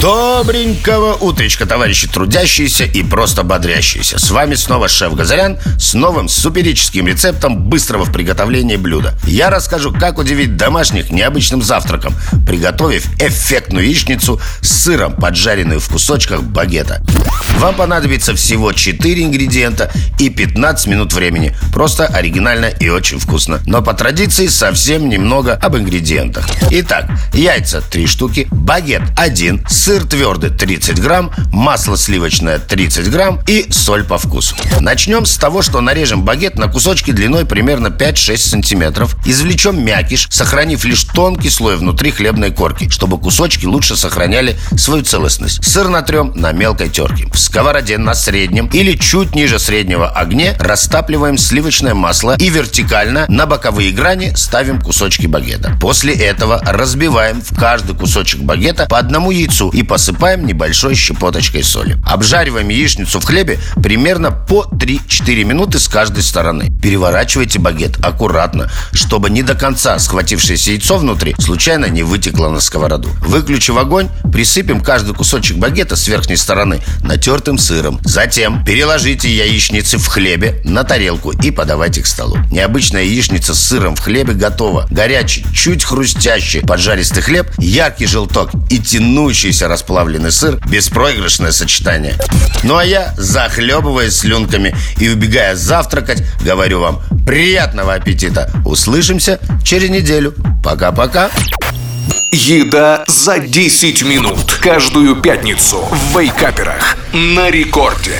Добренького утречка, товарищи трудящиеся и просто бодрящиеся. С вами снова шеф Газарян с новым суперическим рецептом быстрого в приготовлении блюда. Я расскажу, как удивить домашних необычным завтраком Приготовив эффектную яичницу с сыром, поджаренную в кусочках багета. Вам понадобится всего 4 ингредиента и 15 минут времени. Просто оригинально и очень вкусно. Но по традиции совсем немного об ингредиентах. Итак, яйца 3 штуки, багет 1, сыр твердый 30 грамм, масло сливочное 30 грамм и соль по вкусу. Начнем с того, что нарежем багет на кусочки длиной примерно 5-6 сантиметров. Извлечем мякиш, сохранив лишь тонкий слой внутри хлебной корки, чтобы кусочки лучше сохраняли свою целостность. Сыр натрем на мелкой терке. В сковороде на среднем или чуть ниже среднего огне растапливаем сливочное масло и вертикально на боковые грани ставим кусочки багета. После этого разбиваем в каждый кусочек багета по одному яйцу яичницу и посыпаем небольшой щепоточкой соли. Обжариваем яичницу в хлебе примерно по 3-4 минуты с каждой стороны. Переворачивайте багет аккуратно, чтобы не до конца схватившееся яйцо внутри случайно не вытекло на сковороду. Выключив огонь, присыпем каждый кусочек багета с верхней стороны натертым сыром. Затем переложите яичницы в хлебе на тарелку и подавайте к столу. Необычная яичница с сыром в хлебе готова. Горячий, чуть хрустящий поджаристый хлеб, яркий желток и тянущий льющийся расплавленный сыр – беспроигрышное сочетание. Ну а я, захлебываясь слюнками и убегая завтракать, говорю вам приятного аппетита. Услышимся через неделю. Пока-пока. Еда за 10 минут. Каждую пятницу в Вейкаперах. На рекорде.